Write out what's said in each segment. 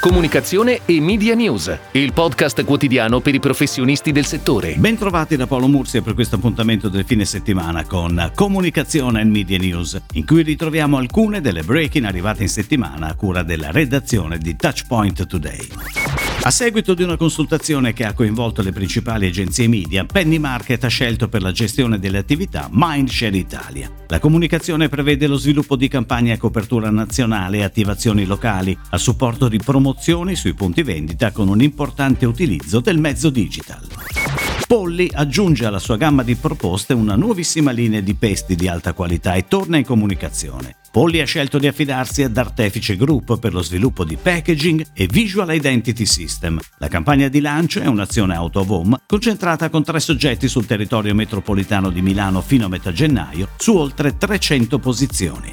Comunicazione e Media News, il podcast quotidiano per i professionisti del settore. Bentrovati da Paolo Mursia per questo appuntamento del fine settimana con Comunicazione e Media News, in cui ritroviamo alcune delle breaking arrivate in settimana a cura della redazione di Touchpoint Today. A seguito di una consultazione che ha coinvolto le principali agenzie media, Penny Market ha scelto per la gestione delle attività Mindshare Italia. La comunicazione prevede lo sviluppo di campagne a copertura nazionale e attivazioni locali, a supporto di promozioni sui punti vendita con un importante utilizzo del mezzo digital. Polly aggiunge alla sua gamma di proposte una nuovissima linea di pesti di alta qualità e torna in comunicazione. Polly ha scelto di affidarsi ad Artefice Group per lo sviluppo di packaging e visual identity system. La campagna di lancio è un'azione out of home concentrata con tre soggetti sul territorio metropolitano di Milano fino a metà gennaio su oltre 300 posizioni.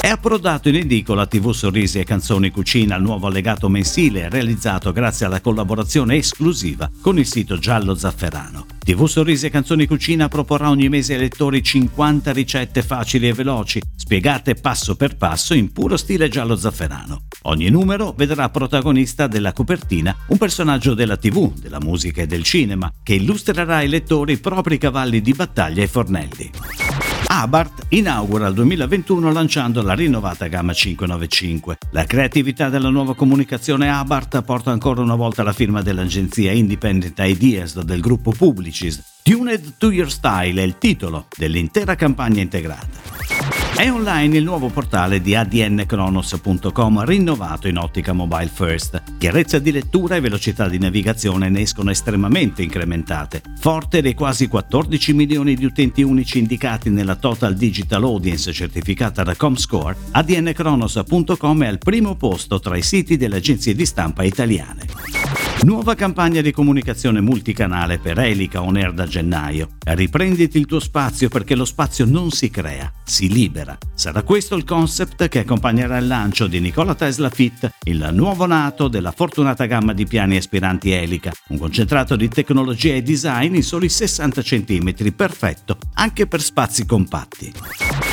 È approdato in edicola TV Sorrisi e Canzoni Cucina, il nuovo allegato mensile realizzato grazie alla collaborazione esclusiva con il sito Giallo Zafferano. TV Sorrisi e Canzoni Cucina proporrà ogni mese ai lettori 50 ricette facili e veloci, spiegate passo per passo in puro stile giallo zafferano. Ogni numero vedrà protagonista della copertina un personaggio della TV, della musica e del cinema, che illustrerà ai lettori i propri cavalli di battaglia e fornelli. Abarth inaugura il 2021 lanciando la rinnovata gamma 595. La creatività della nuova comunicazione Abarth porta ancora una volta la firma dell'agenzia Independent Ideas del gruppo Publicis. Tuned to Your Style è il titolo dell'intera campagna integrata. È online il nuovo portale di adnkronos.com rinnovato in ottica mobile first. Chiarezza di lettura e velocità di navigazione ne escono estremamente incrementate. Forte dei quasi 14 milioni di utenti unici indicati nella Total Digital Audience certificata da Comscore, adnkronos.com è al primo posto tra i siti delle agenzie di stampa italiane. Nuova campagna di comunicazione multicanale per Elica On Air da gennaio. Riprenditi il tuo spazio perché lo spazio non si crea, si libera. Sarà questo il concept che accompagnerà il lancio di Nicola Tesla Fit, il nuovo nato della fortunata gamma di piani aspiranti Elica, un concentrato di tecnologia e design in soli 60 cm, perfetto anche per spazi compatti.